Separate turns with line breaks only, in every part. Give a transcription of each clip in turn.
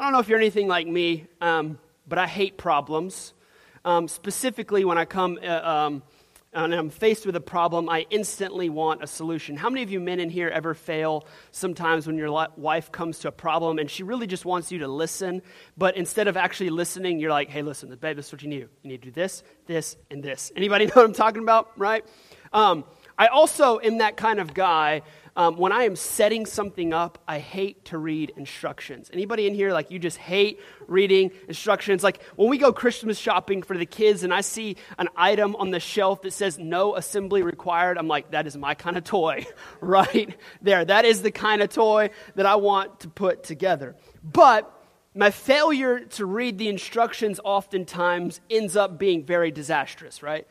I don't know if you're anything like me, um, but I hate problems. Um, specifically, when I come uh, um, and I'm faced with a problem, I instantly want a solution. How many of you men in here ever fail sometimes when your wife comes to a problem and she really just wants you to listen, but instead of actually listening, you're like, hey, listen, babe, this is what you need. You need to do this, this, and this. Anybody know what I'm talking about, right? Um, I also am that kind of guy um, when I am setting something up, I hate to read instructions. Anybody in here, like, you just hate reading instructions? Like, when we go Christmas shopping for the kids and I see an item on the shelf that says no assembly required, I'm like, that is my kind of toy, right there. That is the kind of toy that I want to put together. But my failure to read the instructions oftentimes ends up being very disastrous, right?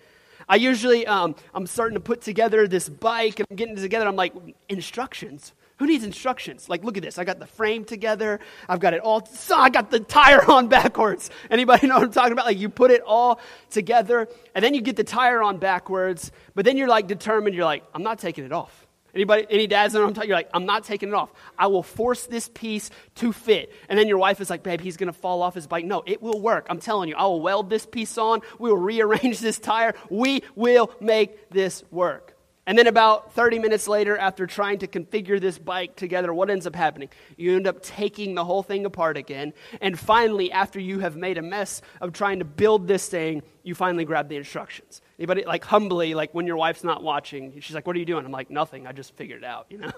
I usually, um, I'm starting to put together this bike and I'm getting it together. I'm like, instructions? Who needs instructions? Like, look at this. I got the frame together. I've got it all. So I got the tire on backwards. Anybody know what I'm talking about? Like, you put it all together and then you get the tire on backwards, but then you're like determined. You're like, I'm not taking it off. Anybody, any dads know what I'm talking? You're like, I'm not taking it off. I will force this piece to fit. And then your wife is like, babe, he's to fall off his bike. No, it will work. I'm telling you, I will weld this piece on. We will rearrange this tire. We will make this work. And then about 30 minutes later, after trying to configure this bike together, what ends up happening? You end up taking the whole thing apart again. And finally, after you have made a mess of trying to build this thing, you finally grab the instructions. Anybody, like humbly, like when your wife's not watching, she's like, What are you doing? I'm like, Nothing. I just figured it out, you know?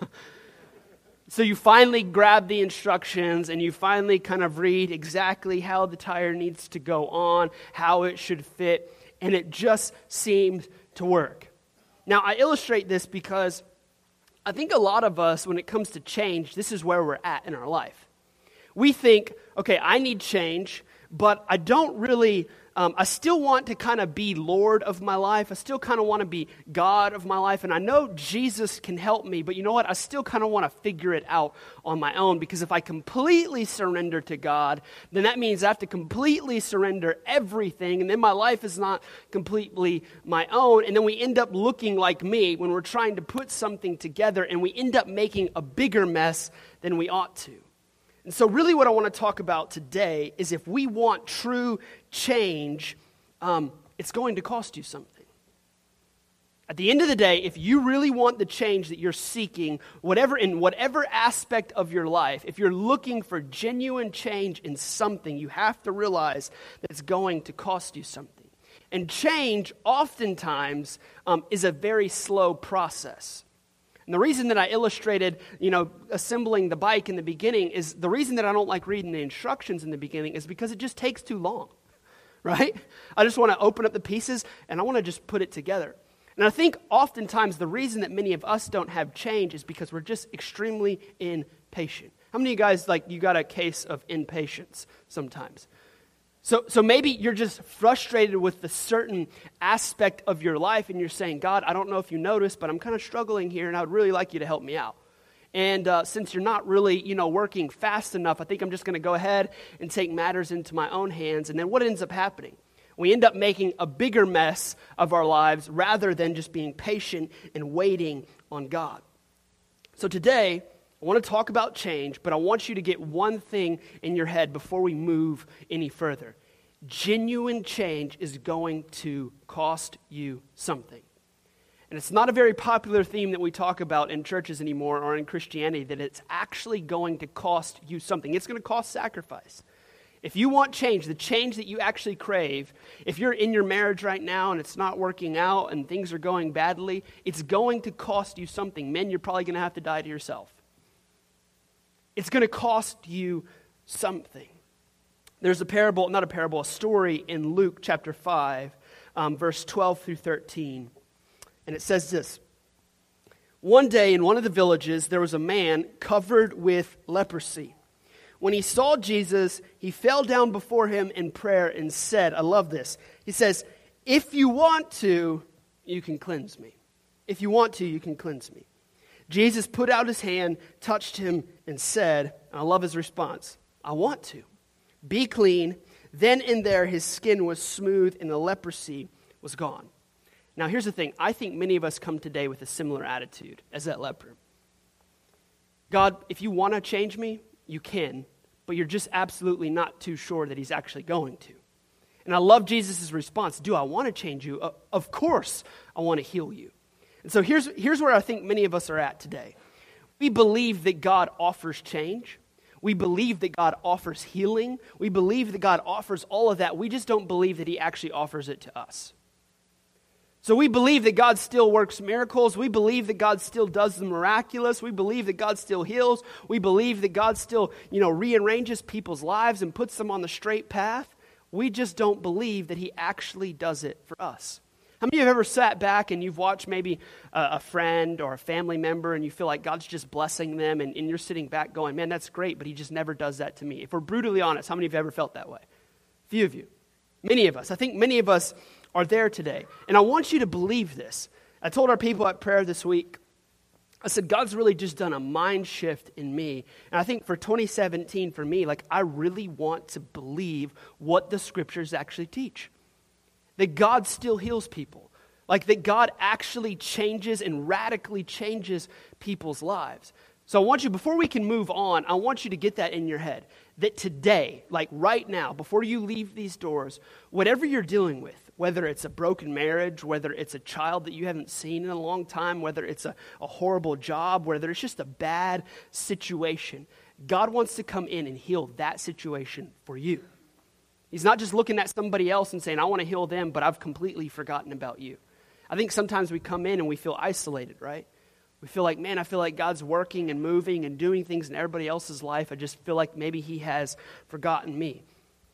so you finally grab the instructions and you finally kind of read exactly how the tire needs to go on, how it should fit, and it just seems to work. Now, I illustrate this because I think a lot of us, when it comes to change, this is where we're at in our life. We think, okay, I need change, but I don't really um, I still want to kind of be Lord of my life. I still kind of want to be God of my life. And I know Jesus can help me, but you know what? I still kind of want to figure it out on my own because if I completely surrender to God, then that means I have to completely surrender everything. And then my life is not completely my own. And then we end up looking like me when we're trying to put something together and we end up making a bigger mess than we ought to. And so, really, what I want to talk about today is if we want true change, um, it's going to cost you something. At the end of the day, if you really want the change that you're seeking, whatever in whatever aspect of your life, if you're looking for genuine change in something, you have to realize that it's going to cost you something. And change, oftentimes, um, is a very slow process. And the reason that I illustrated, you know, assembling the bike in the beginning is the reason that I don't like reading the instructions in the beginning is because it just takes too long, right? I just want to open up the pieces and I want to just put it together. And I think oftentimes the reason that many of us don't have change is because we're just extremely impatient. How many of you guys, like, you got a case of impatience sometimes? So, so maybe you're just frustrated with a certain aspect of your life and you're saying, God, I don't know if you noticed, but I'm kind of struggling here and I would really like you to help me out. And uh, since you're not really, you know, working fast enough, I think I'm just going to go ahead and take matters into my own hands. And then what ends up happening? We end up making a bigger mess of our lives rather than just being patient and waiting on God. So today, I want to talk about change, but I want you to get one thing in your head before we move any further. Genuine change is going to cost you something. And it's not a very popular theme that we talk about in churches anymore or in Christianity that it's actually going to cost you something. It's going to cost sacrifice. If you want change, the change that you actually crave, if you're in your marriage right now and it's not working out and things are going badly, it's going to cost you something. Men, you're probably going to have to die to yourself. It's going to cost you something. There's a parable, not a parable, a story in Luke chapter 5, um, verse 12 through 13. And it says this One day in one of the villages, there was a man covered with leprosy. When he saw Jesus, he fell down before him in prayer and said, I love this. He says, If you want to, you can cleanse me. If you want to, you can cleanse me. Jesus put out his hand, touched him, and said, I love his response, I want to. Be clean. Then and there, his skin was smooth and the leprosy was gone. Now, here's the thing I think many of us come today with a similar attitude as that leper. God, if you want to change me, you can, but you're just absolutely not too sure that he's actually going to. And I love Jesus' response Do I want to change you? Of course, I want to heal you. And so here's, here's where I think many of us are at today. We believe that God offers change. We believe that God offers healing. We believe that God offers all of that. We just don't believe that He actually offers it to us. So we believe that God still works miracles. We believe that God still does the miraculous. We believe that God still heals. We believe that God still, you know, rearranges people's lives and puts them on the straight path. We just don't believe that He actually does it for us. How many of you have ever sat back and you've watched maybe a, a fefriend or a family member and you feel like God's just blessing them and, and, you're sitting back going, man, that's great, but He just never does that to me? If we're brutally honest, how many of you have ever felt that way? Few of you. Many of us. I think many of us are there today. And I want you to believe this. I told our people at prayer this week, I said, God's really just done a mind shift in me. And I think for 2017, for me, like, I really want to believe what the scriptures actually teach. That God still heals people. Like, that God actually changes and radically changes people's lives. So I want you, before we can move on, I want you to get that in your head. That today, like right now, before you leave these doors, whatever you're dealing with, whether it's a broken marriage, whether it's a child that you haven't seen in a long time, whether it's a, a horrible job, whether it's just a bad situation, God wants to come in and heal that situation for you. He's not just looking at somebody else and saying, I want to heal them, but I've completely forgotten about you. I think sometimes we come in and we feel isolated, right? We feel like, man, I feel like God's working and moving and doing things in everybody else's life. I just feel like maybe He has forgotten me.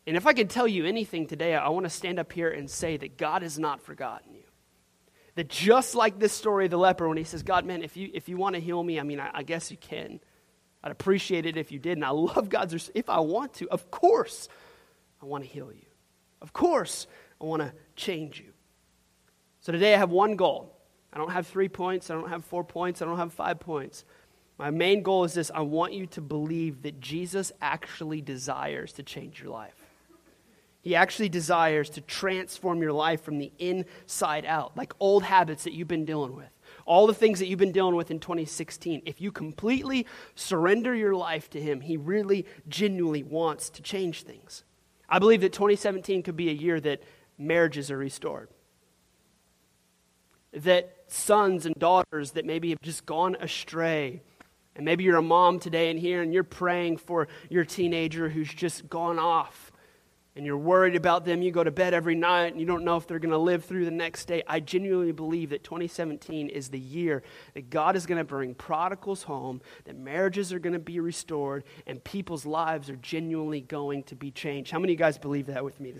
And if I could tell you anything today, I want to stand up here and say that God has not forgotten you. That just like this story of the leper, when he says, God, man, if you, if you want to heal me, I mean, I, I guess you can. I'd appreciate it if you did. And I love God's, if I want to, of course, I want to heal you. Of course, I want to change you. So today I have one goal. I don't have three points. I don't have four points. I don't have five points. My main goal is this I want you to believe that Jesus actually desires to change your life. He actually desires to transform your life from the inside out, like old habits that you've been dealing with. All the things that you've been dealing with in 2016. If you completely surrender your life to Him, He really genuinely wants to change things. I believe that 2017 could be a year that marriages are restored. That sons and daughters that maybe have just gone astray. And maybe you're a mom today in here and you're praying for your teenager who's just gone off and you're worried about them, you go to bed every night and you don't know if they're going to live through the next day. I genuinely believe that 2017 is the year that God is going to bring prodigals home, that marriages are going to be restored, and people's lives are genuinely going to be changed. How many of you guys believe that with me?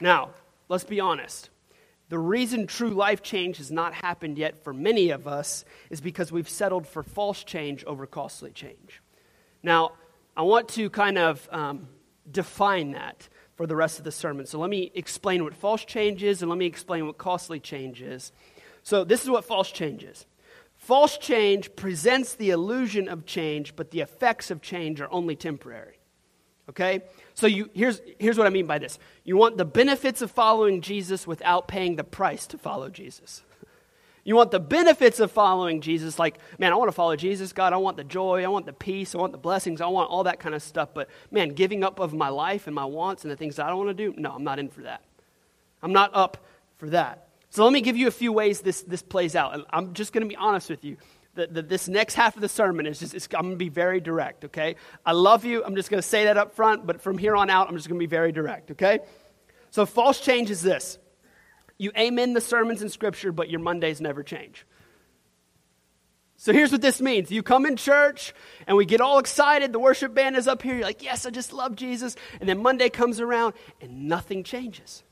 Now, let's be honest. The reason true life change has not happened yet for many of us is because we've settled for false change over costly change. Now, I want to kind of um, define that for the rest of the sermon. So let me explain what false change is and let me explain what costly change is. So, this is what false change is. False change presents the illusion of change, but the effects of change are only temporary. Okay? So you, here's, here's what I mean by this. You want the benefits of following Jesus without paying the price to follow Jesus. You want the benefits of following Jesus, like, man, I want to follow Jesus, God. I want the joy, I want the peace, I want the blessings, I want all that kind of stuff. But, man, giving up of my life and my wants and the things that I don't want to do, no, I'm not in for that. I'm not up for that. So let me give you a few ways this, this plays out. And I'm just going to be honest with you. The, the, this next half of the sermon is just, I'm going to be very direct, okay? I love you. I'm just going to say that up front, but from here on out, I'm just going to be very direct, okay? So false change is this you amen the sermons in Scripture, but your Mondays never change. So here's what this means. You come in church and we get all excited. The worship band is up here. You're like, yes, I just love Jesus. And then Monday comes around and nothing changes.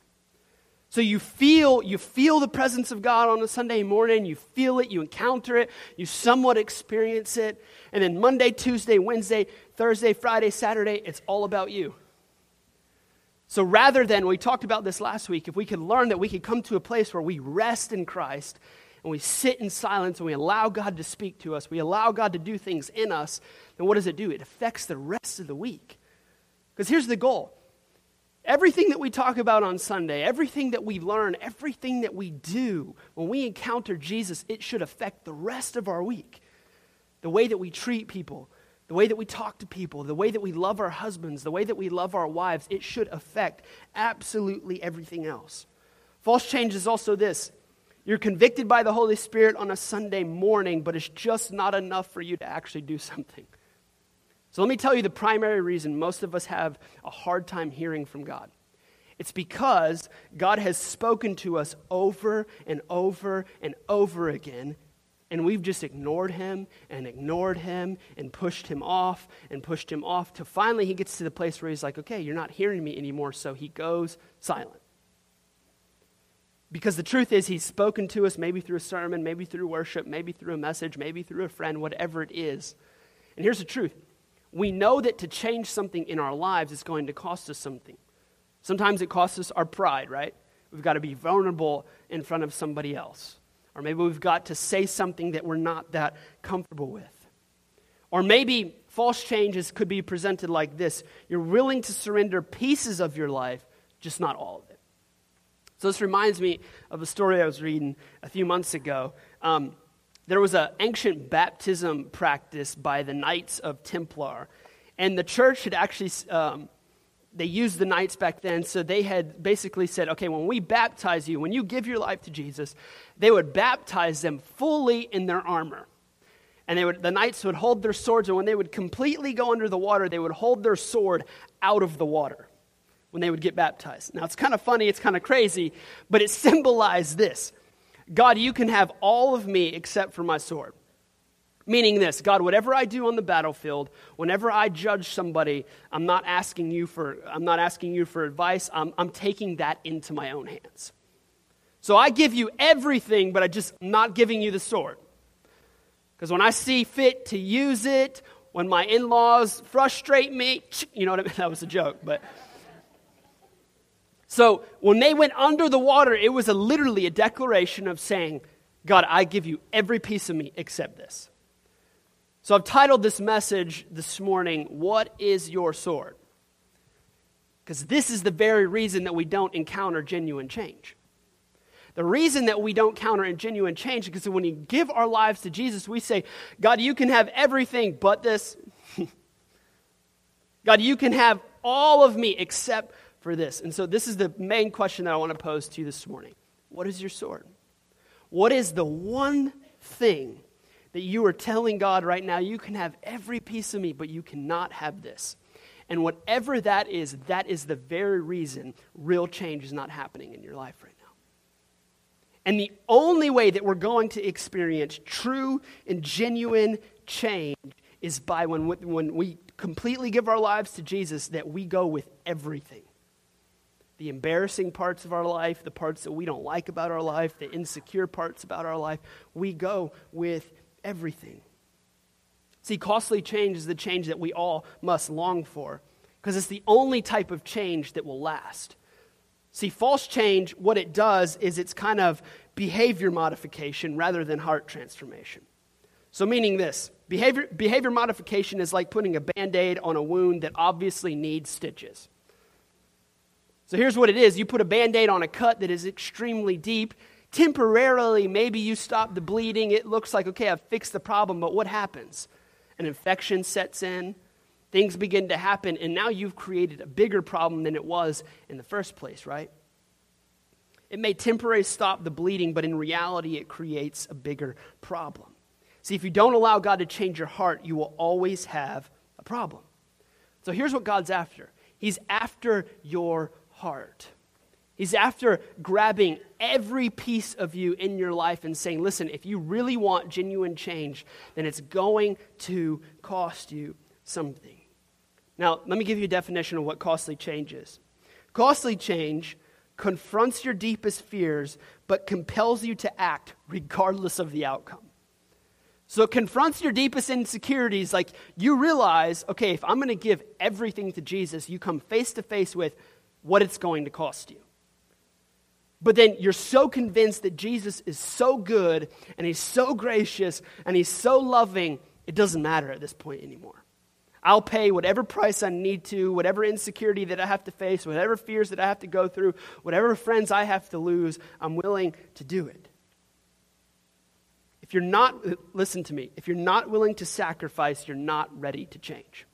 So you feel, you feel the presence of God on a Sunday morning. You feel it, you encounter it, you somewhat experience it. And then Monday, Tuesday, Wednesday, Thursday, Friday, Saturday, it's all about you. So rather than, we talked about this last week, if we could learn that we could come to a place where we rest in Christ and we sit in silence and we allow God to speak to us, we allow God to do things in us, then what does it do? It affects the rest of the week. Because here's the goal everything that we talk about on Sunday, everything that we learn, everything that we do, when we encounter Jesus, it should affect the rest of our week. the way that we treat people, the way that we talk to people, the way that we love our husbands, the way that we love our wives, it should affect absolutely everything else. False change is also this you're convicted by the Holy Spirit on a Sunday morning, but it's just not enough for you to actually do something. So let me tell you the primary reason most of us have a hard time hearing from God. It's because God has spoken to us over and over and over again, and we've just ignored him and ignored him and pushed him off and pushed him off till finally he gets to the place where he's like, okay, you're not hearing me anymore, so he goes silent. Because the truth is, he's spoken to us maybe through a sermon, maybe through worship, maybe through a message, maybe through a friend, whatever it is. And here's the truth we know that to change something in our lives is going to cost us something. Sometimes it costs us our pride, right? We've got to be vulnerable in front of somebody else. Or maybe we've got to say something that we're not that comfortable with. Or maybe false changes could be presented like this you're willing to surrender pieces of your life, just not all of it. So this reminds me of a story I was reading a few months ago. Um, there was an ancient baptism practice by the Knights of Templar, and the church had actually um, they used the knights back then, so they had basically said, okay, when we baptize you, when you give your life to Jesus, they would baptize them fully in their armor. And they would, the knights would hold their swords, and when they would completely go under the water, they would hold their sword out of the water when they would get baptized. Now, it's kind of funny, it's kind of crazy, but it symbolized this God, you can have all of me except for my sword. Meaning this God, whatever I do on the battlefield, whenever I judge somebody, I'm not asking you for, I'm not asking you for advice. I'm, I'm taking that into my own hands. So I give you everything, but I just not giving you the sword. Because when I see fit to use it, when my in laws frustrate me, you know what I mean? That was a joke, but. So when they went under the water, it was a, literally a declaration of saying, God, I give you every piece of me except this. So I've titled this message this morning, What is Your Sword? Because this is the very reason that we don't encounter genuine change. The reason that we don't counter in genuine change is because when we give our lives to Jesus, we say, God, you can have everything but this. God, you can have all of me except for this. And so, this is the main question that I want to pose to you this morning What is your sword? What is the one thing that you are telling God right now, you can have every piece of me, but you cannot have this? And whatever that is, that is the very reason real change is not happening in your life right now. And the only way that we're going to experience true and genuine change is by when, when we completely give our lives to Jesus, that we go with everything the embarrassing parts of our life, the parts that we don't like about our life, the insecure parts about our life. We go with everything. See, costly change is the change that we all must long for because it's the only type of change that will last. See, false change, what it does is it's kind of behavior modification rather than heart transformation. So, meaning this behavior, behavior modification is like putting a band aid on a wound that obviously needs stitches. So here's what it is you put a band aid on a cut that is extremely deep. Temporarily, maybe you stop the bleeding. It looks like, okay, I've fixed the problem, but what happens? An infection sets in, things begin to happen, and now you've created a bigger problem than it was in the first place, right? It may temporarily stop the bleeding, but in reality, it creates a bigger problem. See, if you don't allow God to change your heart, you will always have a problem. So here's what God's after He's after your heart. He's after grabbing every piece of you in your life and saying, listen, if you really want genuine change, then it's going to cost you something. Now, let me give you a definition of what costly change is. Costly change confronts your deepest fears, but compels you to act regardless of the outcome. So it confronts your deepest insecurities. Like you realize, okay, if I'm going to give everything to Jesus, you come face to face with, what it's going to cost you. But then you're so convinced that Jesus is so good and he's so gracious and he's so loving, it doesn't matter at this point anymore. I'll pay whatever price I need to, whatever insecurity that I have to face, whatever fears that I have to go through, whatever friends I have to lose, I'm willing to do it. If you're not, listen to me, if you're not willing to sacrifice, you're not ready to change.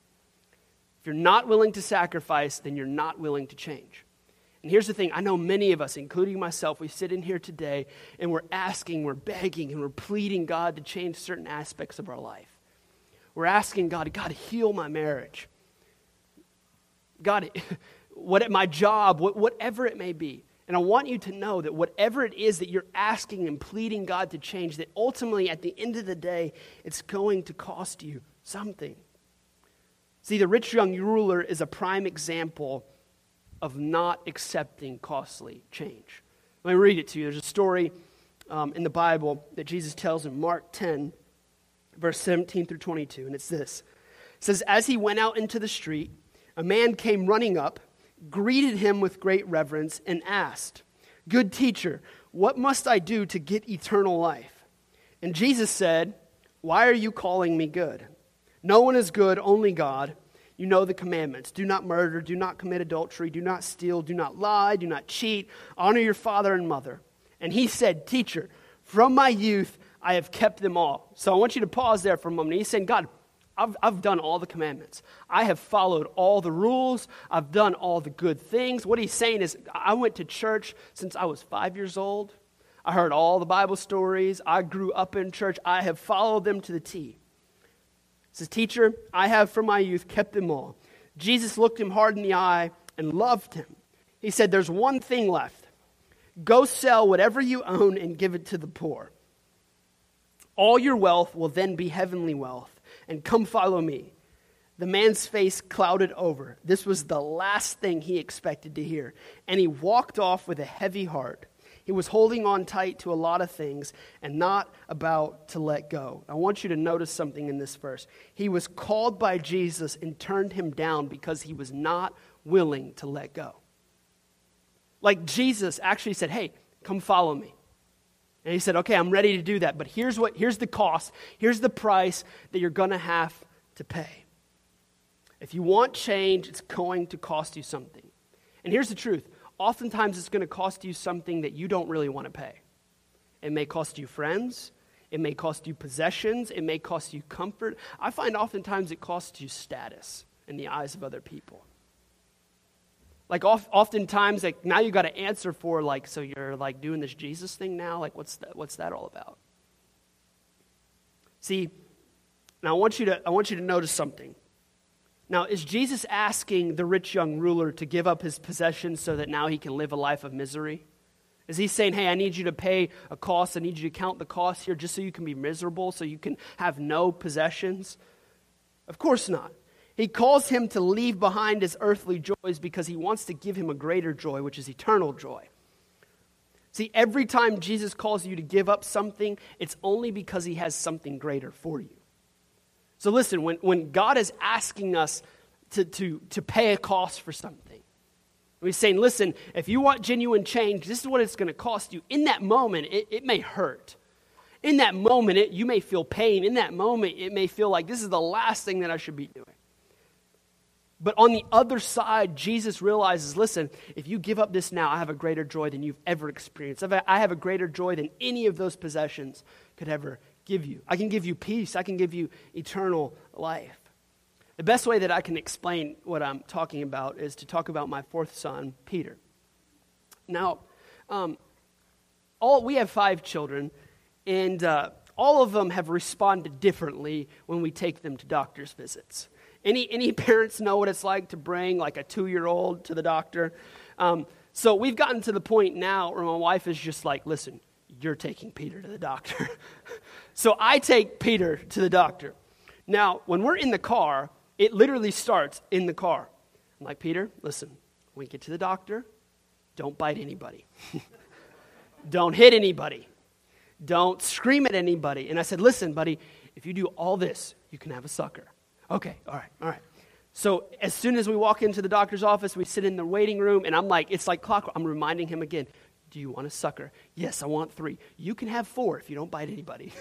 If you're not willing to sacrifice, then you're not willing to change. And here's the thing I know many of us, including myself, we sit in here today and we're asking, we're begging, and we're pleading God to change certain aspects of our life. We're asking God, God, heal my marriage. God, what at my job, whatever it may be. And I want you to know that whatever it is that you're asking and pleading God to change, that ultimately at the end of the day, it's going to cost you something. See, the rich young ruler is a prime example of not accepting costly change. Let me read it to you. There's a story um, in the Bible that Jesus tells in Mark 10, verse 17 through 22, and it's this. It says, As he went out into the street, a man came running up, greeted him with great reverence, and asked, Good teacher, what must I do to get eternal life? And Jesus said, Why are you calling me good? No one is good, only God. You know the commandments do not murder, do not commit adultery, do not steal, do not lie, do not cheat, honor your father and mother. And he said, Teacher, from my youth I have kept them all. So I want you to pause there for a moment. He's saying, God, I've, I've done all the commandments. I have followed all the rules. I've done all the good things. What he's saying is, I went to church since I was five years old. I heard all the Bible stories. I grew up in church. I have followed them to the T says, Teacher, I have from my youth kept them all. Jesus looked him hard in the eye and loved him. He said, There's one thing left. Go sell whatever you own and give it to the poor. All your wealth will then be heavenly wealth, and come follow me. The man's face clouded over. This was the last thing he expected to hear, and he walked off with a heavy heart. He was holding on tight to a lot of things and not about to let go. I want you to notice something in this verse. He was called by Jesus and turned him down because he was not willing to let go. Like Jesus actually said, Hey, come follow me. And he said, Okay, I'm ready to do that, but here's, what, here's the cost, here's the price that you're going to have to pay. If you want change, it's going to cost you something. And here's the truth oftentimes it's going to cost you something that you don't really want to pay. It may cost you friends, it may cost you possessions, it may cost you comfort. I find oftentimes it costs you status in the eyes of other people. Like oftentimes, like now you got to answer for like, so you're like doing this Jesus thing now. Like, what's that? What's that all about? See, now I want you to I want you to notice something. Now, is Jesus asking the rich young ruler to give up his possessions so that now he can live a life of misery? Is he saying, hey, I need you to pay a cost, I need you to count the cost here just so you can be miserable, so you can have no possessions? Of course not. He calls him to leave behind his earthly joys because he wants to give him a greater joy, which is eternal joy. See, every time Jesus calls you to give up something, it's only because he has something greater for you. So listen, when, when God is asking us to, to, to pay a cost for something, he's saying, listen, if you want genuine change, this is what it's going to cost you. In that moment, it, it may hurt. In that moment, it, you may feel pain. In that moment, it may feel like this is the last thing that I should be doing. But on the other side, Jesus realizes listen, if you give up this now, I have a greater joy than you've ever experienced. I have a greater joy than any of those possessions could ever give you. I can give you peace. I can give you eternal life. The best way that I can explain what I'm talking about is to talk about my fourth son, Peter. Now, um, all, we have five children, and uh, all of them have responded differently when we take them to doctor's visits. Any, any parents know what it's like to bring like a two year old to the doctor? Um, so we've gotten to the point now where my wife is just like, listen, you're taking Peter to the doctor. so I take Peter to the doctor. Now, when we're in the car, it literally starts in the car. I'm like, Peter, listen, when we get to the doctor, don't bite anybody. don't hit anybody. Don't scream at anybody. And I said, listen, buddy, if you do all this, you can have a sucker. Okay, all right, all right. So as soon as we walk into the doctor's office, we sit in the waiting room, and I'm like, it's like clockwork. I'm reminding him again, do you want a sucker? Yes, I want three. You can have four if you don't bite anybody.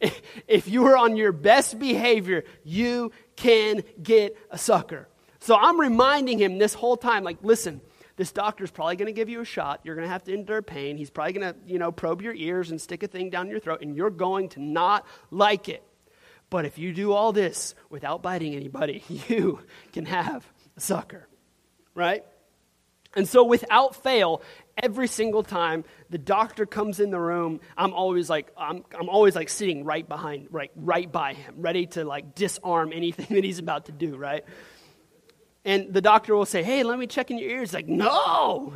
if you are on your best behavior, you can get a sucker. So I'm reminding him this whole time like, listen, this doctor's probably going to give you a shot. You're going to have to endure pain. He's probably going to, you know, probe your ears and stick a thing down your throat, and you're going to not like it. But if you do all this without biting anybody, you can have a sucker, right? And so, without fail, every single time the doctor comes in the room, I'm always like, I'm, I'm always like sitting right behind, right, right by him, ready to like disarm anything that he's about to do, right? And the doctor will say, Hey, let me check in your ears. Like, no.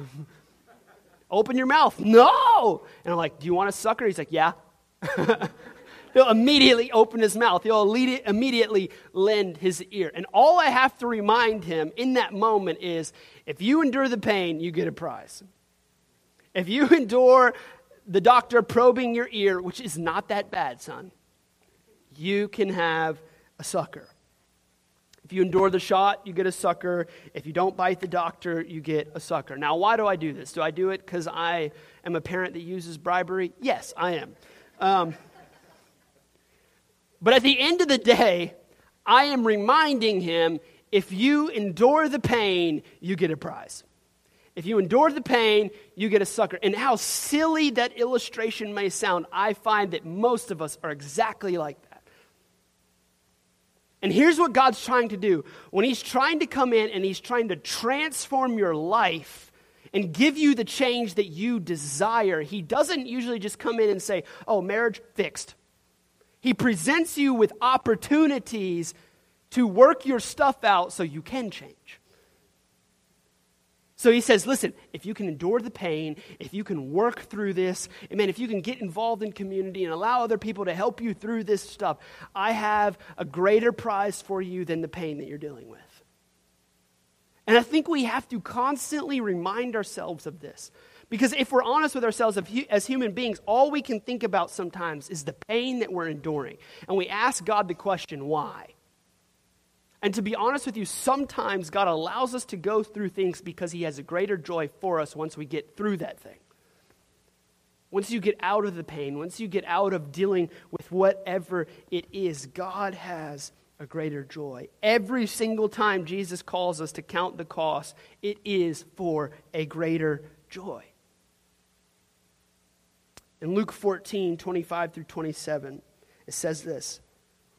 Open your mouth. No. And I'm like, Do you want a sucker? He's like, Yeah. He'll immediately open his mouth. He'll immediately lend his ear. And all I have to remind him in that moment is if you endure the pain, you get a prize. If you endure the doctor probing your ear, which is not that bad, son, you can have a sucker. If you endure the shot, you get a sucker. If you don't bite the doctor, you get a sucker. Now, why do I do this? Do I do it because I am a parent that uses bribery? Yes, I am. Um, but at the end of the day, I am reminding him if you endure the pain, you get a prize. If you endure the pain, you get a sucker. And how silly that illustration may sound, I find that most of us are exactly like that. And here's what God's trying to do when He's trying to come in and He's trying to transform your life and give you the change that you desire, He doesn't usually just come in and say, Oh, marriage fixed. He presents you with opportunities to work your stuff out so you can change. So he says, listen, if you can endure the pain, if you can work through this, man, if you can get involved in community and allow other people to help you through this stuff, I have a greater prize for you than the pain that you're dealing with. And I think we have to constantly remind ourselves of this. Because if we're honest with ourselves as human beings, all we can think about sometimes is the pain that we're enduring. And we ask God the question, why? And to be honest with you, sometimes God allows us to go through things because He has a greater joy for us once we get through that thing. Once you get out of the pain, once you get out of dealing with whatever it is, God has a greater joy. Every single time Jesus calls us to count the cost, it is for a greater joy. In Luke 14, 25 through 27, it says this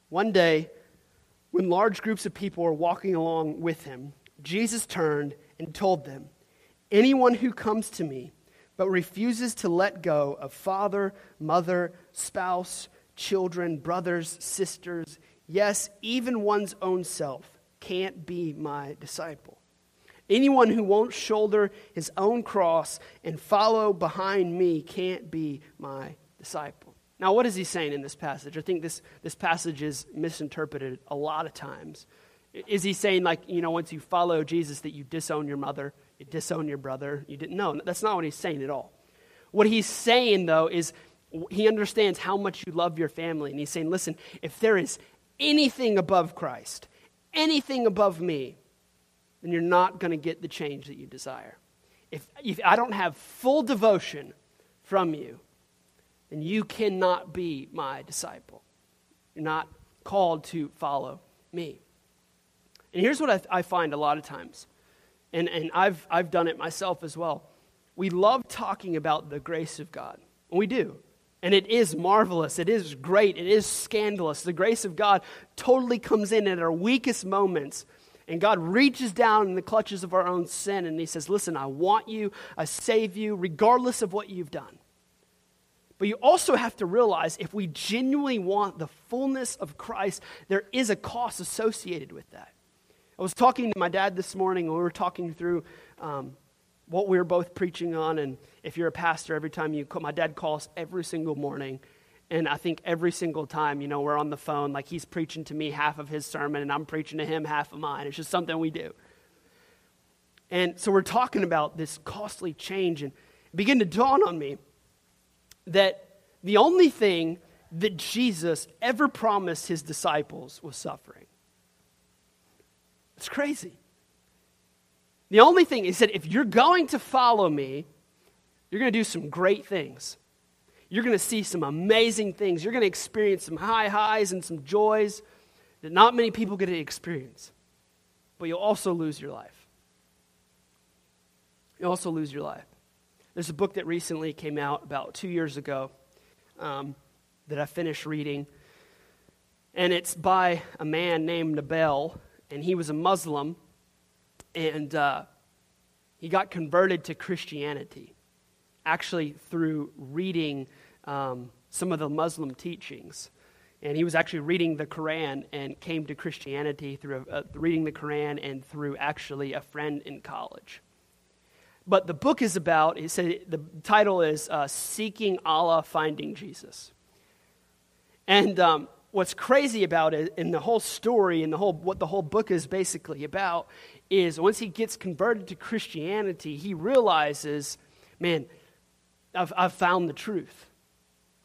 One day, when large groups of people were walking along with him, Jesus turned and told them, Anyone who comes to me but refuses to let go of father, mother, spouse, children, brothers, sisters, yes, even one's own self, can't be my disciple. Anyone who won't shoulder his own cross and follow behind me can't be my disciple. Now, what is he saying in this passage? I think this, this passage is misinterpreted a lot of times. Is he saying, like, you know, once you follow Jesus, that you disown your mother, you disown your brother? You didn't know. That's not what he's saying at all. What he's saying, though, is he understands how much you love your family. And he's saying, listen, if there is anything above Christ, anything above me, then you're not going to get the change that you desire. If, if I don't have full devotion from you, then you cannot be my disciple. You're not called to follow me. And here's what I, I find a lot of times, and, and I've, I've done it myself as well. We love talking about the grace of God. We do. And it is marvelous. It is great. It is scandalous. The grace of God totally comes in at our weakest moments. And God reaches down in the clutches of our own sin and He says, Listen, I want you. I save you, regardless of what you've done. But you also have to realize if we genuinely want the fullness of Christ, there is a cost associated with that. I was talking to my dad this morning, and we were talking through um, what we were both preaching on. And if you're a pastor, every time you call, my dad calls every single morning. And I think every single time, you know, we're on the phone, like he's preaching to me half of his sermon, and I'm preaching to him half of mine. It's just something we do. And so we're talking about this costly change, and it began to dawn on me that the only thing that Jesus ever promised his disciples was suffering. It's crazy. The only thing, he said, if you're going to follow me, you're going to do some great things. You're going to see some amazing things. You're going to experience some high highs and some joys that not many people get to experience. But you'll also lose your life. you also lose your life. There's a book that recently came out about two years ago um, that I finished reading, and it's by a man named Nabeel, and he was a Muslim, and uh, he got converted to Christianity, actually through reading um, some of the Muslim teachings. And he was actually reading the Quran and came to Christianity through uh, reading the Quran and through actually a friend in college. But the book is about, he said, the title is uh, Seeking Allah, Finding Jesus. And um, what's crazy about it in the whole story and the whole, what the whole book is basically about is once he gets converted to Christianity, he realizes, man, I've, I've found the truth.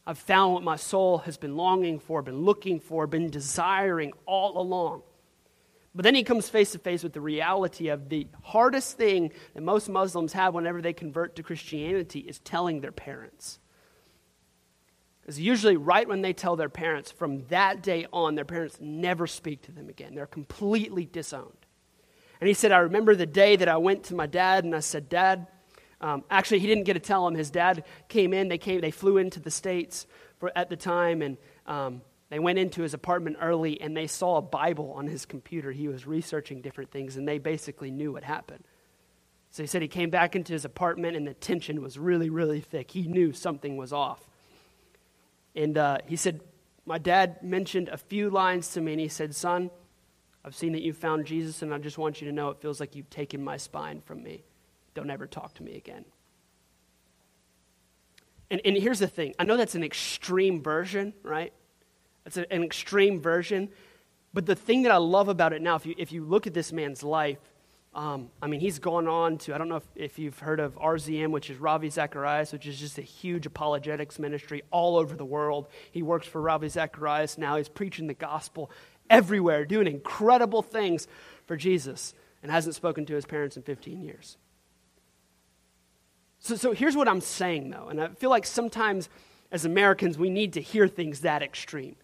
I've found what my soul has been longing for, been looking for, been desiring all along. But then he comes face to face with the reality of the hardest thing that most Muslims have whenever they convert to Christianity is telling their parents. Because usually, right when they tell their parents, from that day on, their parents never speak to them again. They're completely disowned. And he said, I remember the day that I went to my dad and I said, Dad, um, actually, he didn't get to tell him. His dad came in. They came. They flew into the states for, at the time, and um, they went into his apartment early and they saw a Bible on his computer. He was researching different things and they basically knew what happened. So he said he came back into his apartment and the tension was really, really thick. He knew something was off. And uh, he said, My dad mentioned a few lines to me and he said, Son, I've seen that you found Jesus and I just want you to know it feels like you've taken my spine from me. Don't ever talk to me again. And, and here's the thing I know that's an extreme version, right? It's a, an extreme version. But the thing that I love about it now, if you, if you look at this man's life, um, I mean, he's gone on to, I don't know if, if you've heard of RZM, which is Ravi Zacharias, which is just a huge apologetics ministry all over the world. He works for Ravi Zacharias now. He's preaching the gospel everywhere, doing incredible things for Jesus, and hasn't spoken to his parents in 15 years. So, so here's what I'm saying, though, and I feel like sometimes as Americans, we need to hear things that extreme.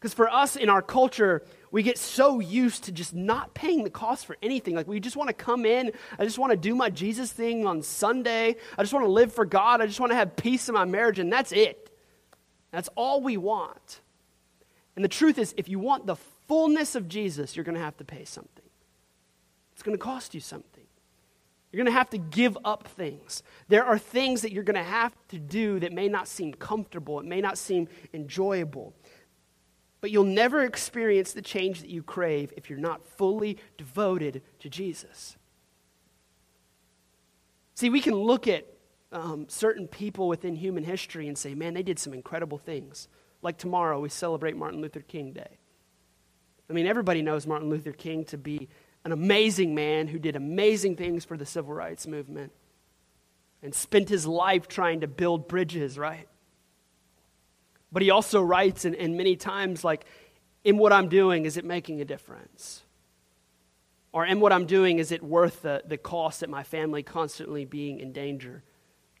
Because for us in our culture, we get so used to just not paying the cost for anything. Like, we just want to come in. I just want to do my Jesus thing on Sunday. I just want to live for God. I just want to have peace in my marriage, and that's it. That's all we want. And the truth is, if you want the fullness of Jesus, you're going to have to pay something. It's going to cost you something. You're going to have to give up things. There are things that you're going to have to do that may not seem comfortable, it may not seem enjoyable. But you'll never experience the change that you crave if you're not fully devoted to Jesus. See, we can look at um, certain people within human history and say, man, they did some incredible things. Like tomorrow, we celebrate Martin Luther King Day. I mean, everybody knows Martin Luther King to be an amazing man who did amazing things for the civil rights movement and spent his life trying to build bridges, right? But he also writes, and, and many times, like, in what I'm doing, is it making a difference? Or in what I'm doing, is it worth the, the cost that my family constantly being in danger?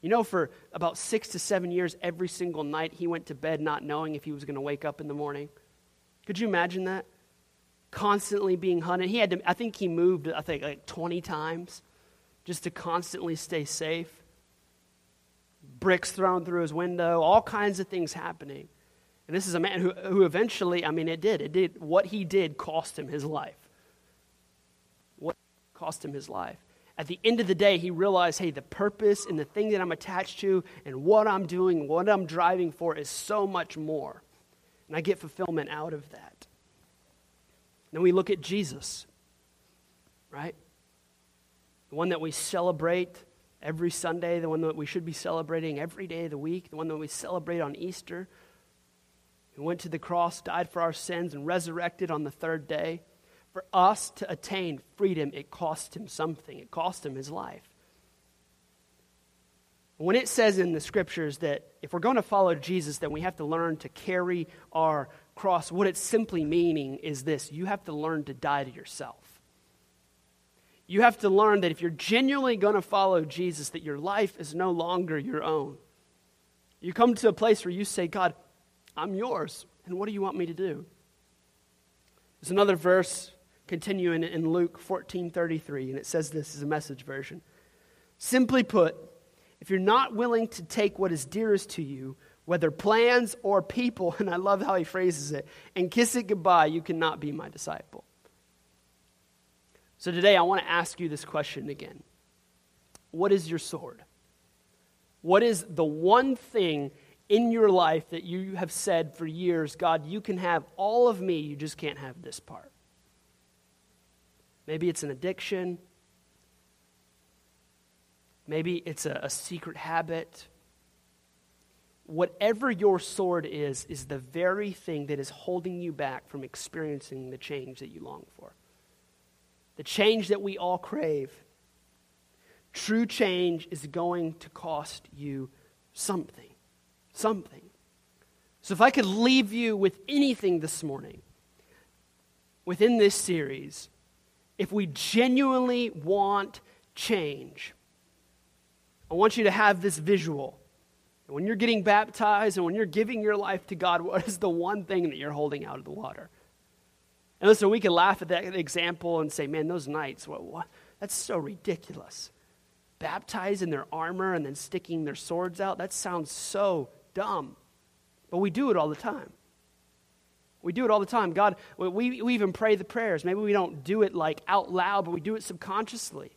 You know, for about six to seven years, every single night, he went to bed not knowing if he was going to wake up in the morning. Could you imagine that? Constantly being hunted. He had to, I think he moved, I think, like 20 times just to constantly stay safe bricks thrown through his window, all kinds of things happening. And this is a man who, who eventually, I mean, it did. It did. What he did cost him his life. What cost him his life. At the end of the day, he realized hey, the purpose and the thing that I'm attached to and what I'm doing, what I'm driving for is so much more. And I get fulfillment out of that. Then we look at Jesus, right? The one that we celebrate every Sunday, the one that we should be celebrating every day of the week, the one that we celebrate on Easter, who went to the cross, died for our sins, and resurrected on the third day. For us to attain freedom, it cost him something, it cost him his life. When it says in the scriptures that if we're going to follow Jesus, then we have to learn to carry our cross, what it's simply meaning is this you have to learn to die to yourself you have to learn that if you're genuinely going to follow Jesus, that your life is no longer your own. You come to a place where you say, God, I'm yours, and what do you want me to do? There's another verse continuing in Luke 14 33, and it says this is a message version. Simply put, if you're not willing to take what is dearest to you, whether plans or people, and I love how he phrases it, and kiss it goodbye, you cannot be my disciple. So today I want to ask you this question again What is your sword? What is the one thing in your life that you have said for years, God, you can have all of me, you just can't have this part? Maybe it's an addiction. Maybe it's a, a secret habit. Whatever your sword is, is the very thing that is holding you back from experiencing the change that you long for. The change that we all crave. True change is going to cost you something. Something. So, if I could leave you with anything this morning within this series, if we genuinely want change, I want you to have this visual. When you're getting baptized and when you're giving your life to God, what is the one thing that you're holding out of the water? And listen, we can laugh at that example and say, man, those knights, what, what? that's so ridiculous. Baptized in their armor and then sticking their swords out, that sounds so dumb. But we do it all the time. We do it all the time. God, we, we even pray the prayers. Maybe we don't do it like out loud, but we do it subconsciously.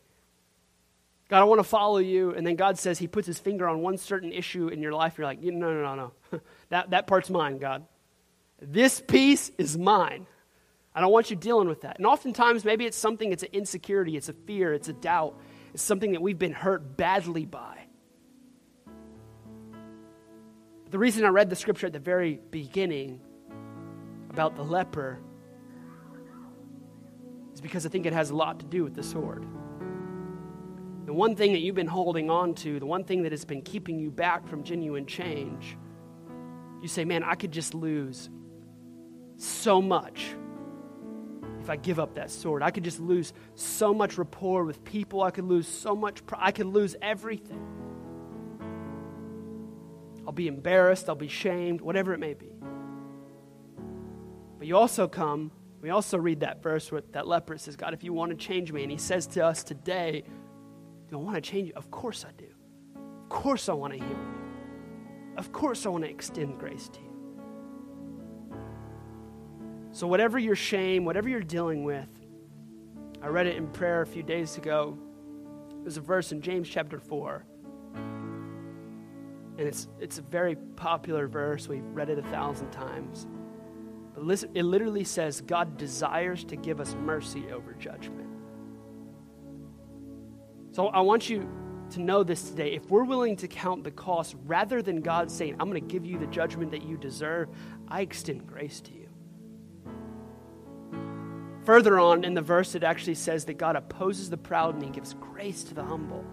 God, I want to follow you. And then God says He puts His finger on one certain issue in your life. You're like, no, no, no, no. that, that part's mine, God. This piece is mine. I don't want you dealing with that. And oftentimes, maybe it's something, it's an insecurity, it's a fear, it's a doubt, it's something that we've been hurt badly by. But the reason I read the scripture at the very beginning about the leper is because I think it has a lot to do with the sword. The one thing that you've been holding on to, the one thing that has been keeping you back from genuine change, you say, man, I could just lose so much if I give up that sword. I could just lose so much rapport with people. I could lose so much, I could lose everything. I'll be embarrassed, I'll be shamed, whatever it may be. But you also come, we also read that verse where that leper says, God, if you want to change me, and he says to us today, Do I want to change you? Of course I do. Of course I want to heal you. Of course I want to extend grace to you. So, whatever your shame, whatever you're dealing with, I read it in prayer a few days ago. There's a verse in James chapter 4. And it's, it's a very popular verse. We've read it a thousand times. But listen, it literally says God desires to give us mercy over judgment. So I want you to know this today. If we're willing to count the cost rather than God saying, I'm going to give you the judgment that you deserve, I extend grace to you. Further on in the verse, it actually says that God opposes the proud and he gives grace to the humble.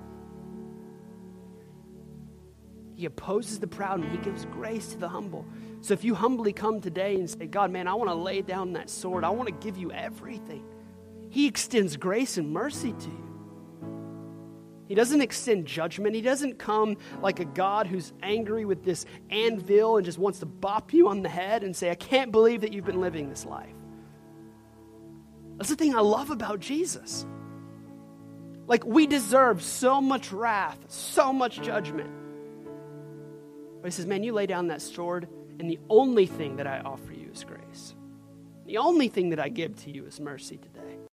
He opposes the proud and he gives grace to the humble. So if you humbly come today and say, God, man, I want to lay down that sword, I want to give you everything, he extends grace and mercy to you. He doesn't extend judgment. He doesn't come like a God who's angry with this anvil and just wants to bop you on the head and say, I can't believe that you've been living this life. That's the thing I love about Jesus. Like, we deserve so much wrath, so much judgment. But he says, Man, you lay down that sword, and the only thing that I offer you is grace. The only thing that I give to you is mercy today.